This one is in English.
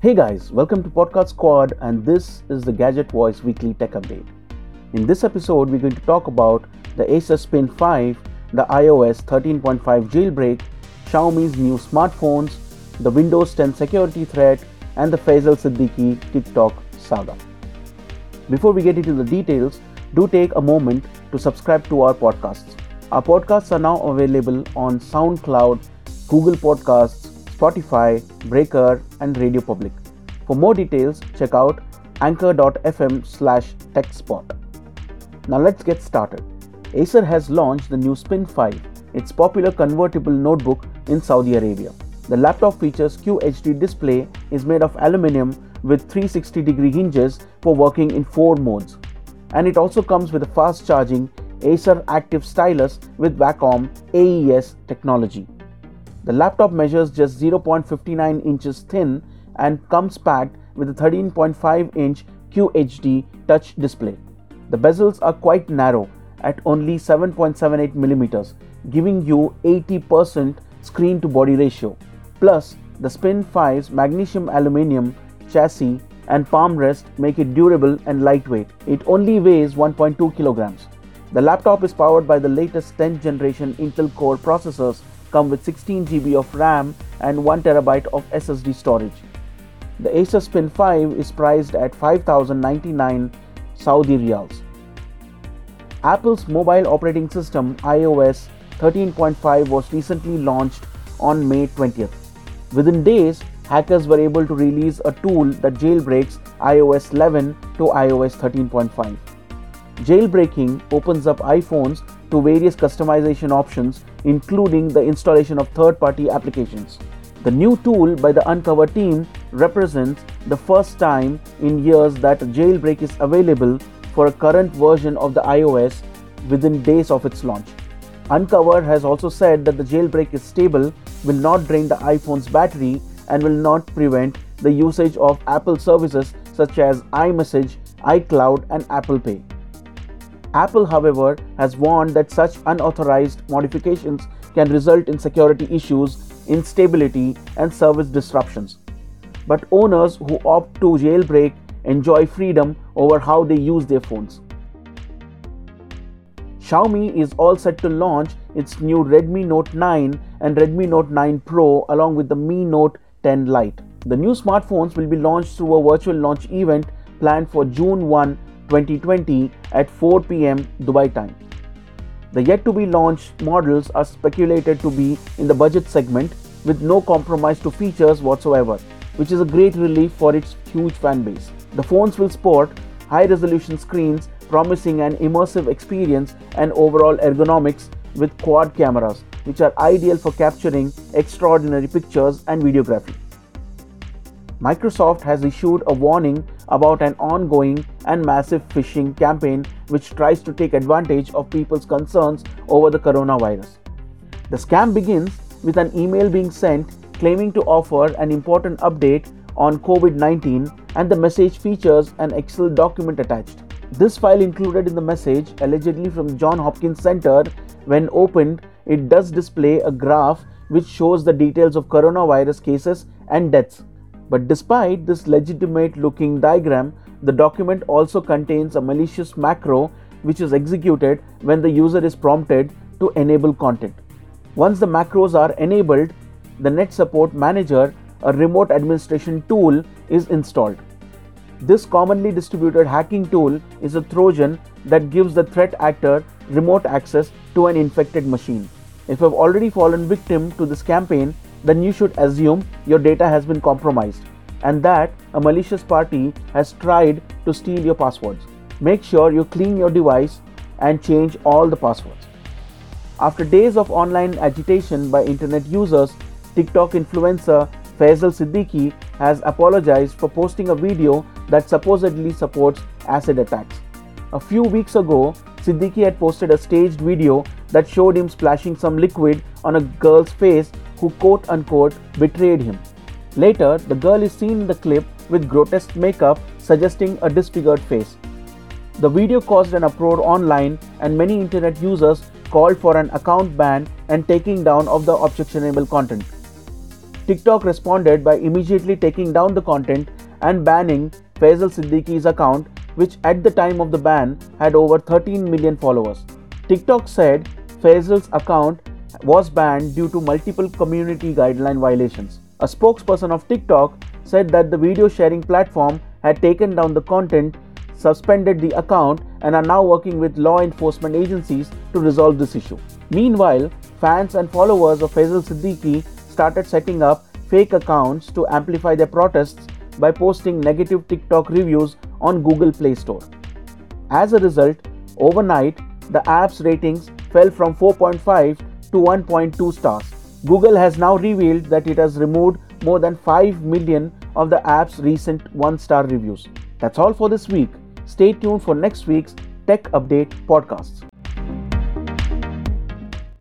Hey guys, welcome to Podcast Squad, and this is the Gadget Voice Weekly Tech Update. In this episode, we're going to talk about the Acer Spin 5, the iOS 13.5 jailbreak, Xiaomi's new smartphones, the Windows 10 security threat, and the Faisal Siddiqui TikTok saga. Before we get into the details, do take a moment to subscribe to our podcasts. Our podcasts are now available on SoundCloud, Google Podcasts, Spotify, Breaker, and Radio Public. For more details, check out anchor.fm slash techspot. Now let's get started. Acer has launched the new Spin 5, its popular convertible notebook in Saudi Arabia. The laptop features QHD display, is made of aluminium with 360 degree hinges for working in four modes. And it also comes with a fast charging Acer Active Stylus with Wacom AES technology. The laptop measures just 0.59 inches thin and comes packed with a 13.5 inch QHD touch display. The bezels are quite narrow at only 7.78 millimeters, giving you 80% screen to body ratio. Plus, the Spin 5's magnesium aluminium chassis and palm rest make it durable and lightweight. It only weighs 1.2 kilograms. The laptop is powered by the latest 10th generation Intel Core processors come with 16 GB of RAM and 1 TB of SSD storage. The Acer Spin 5 is priced at 5099 Saudi riyals. Apple's mobile operating system iOS 13.5 was recently launched on May 20th. Within days, hackers were able to release a tool that jailbreaks iOS 11 to iOS 13.5. Jailbreaking opens up iPhones to various customization options, including the installation of third party applications. The new tool by the Uncover team represents the first time in years that a jailbreak is available for a current version of the iOS within days of its launch. Uncover has also said that the jailbreak is stable, will not drain the iPhone's battery, and will not prevent the usage of Apple services such as iMessage, iCloud, and Apple Pay. Apple, however, has warned that such unauthorized modifications can result in security issues, instability, and service disruptions. But owners who opt to jailbreak enjoy freedom over how they use their phones. Xiaomi is all set to launch its new Redmi Note 9 and Redmi Note 9 Pro along with the Mi Note 10 Lite. The new smartphones will be launched through a virtual launch event planned for June 1 2020 at 4 pm Dubai time. The yet to be launched models are speculated to be in the budget segment with no compromise to features whatsoever, which is a great relief for its huge fan base. The phones will sport high resolution screens promising an immersive experience and overall ergonomics with quad cameras, which are ideal for capturing extraordinary pictures and videography. Microsoft has issued a warning about an ongoing and massive phishing campaign which tries to take advantage of people's concerns over the coronavirus. The scam begins with an email being sent claiming to offer an important update on COVID 19, and the message features an Excel document attached. This file included in the message, allegedly from John Hopkins Center, when opened, it does display a graph which shows the details of coronavirus cases and deaths. But despite this legitimate looking diagram, the document also contains a malicious macro which is executed when the user is prompted to enable content. Once the macros are enabled, the Net Support Manager, a remote administration tool, is installed. This commonly distributed hacking tool is a Trojan that gives the threat actor remote access to an infected machine. If you have already fallen victim to this campaign, then you should assume your data has been compromised and that a malicious party has tried to steal your passwords. Make sure you clean your device and change all the passwords. After days of online agitation by internet users, TikTok influencer Faisal Siddiqui has apologized for posting a video that supposedly supports acid attacks. A few weeks ago, Siddiqui had posted a staged video that showed him splashing some liquid on a girl's face who quote unquote betrayed him. Later, the girl is seen in the clip with grotesque makeup suggesting a disfigured face. The video caused an uproar online, and many internet users called for an account ban and taking down of the objectionable content. TikTok responded by immediately taking down the content and banning Faisal Siddiqui's account, which at the time of the ban had over 13 million followers. TikTok said Faisal's account was banned due to multiple community guideline violations. A spokesperson of TikTok said that the video sharing platform had taken down the content, suspended the account, and are now working with law enforcement agencies to resolve this issue. Meanwhile, fans and followers of Faisal Siddiqui started setting up fake accounts to amplify their protests by posting negative TikTok reviews on Google Play Store. As a result, overnight, the app's ratings fell from 4.5 to 1.2 stars. Google has now revealed that it has removed more than 5 million of the app's recent 1 star reviews. That's all for this week. Stay tuned for next week's Tech Update podcasts.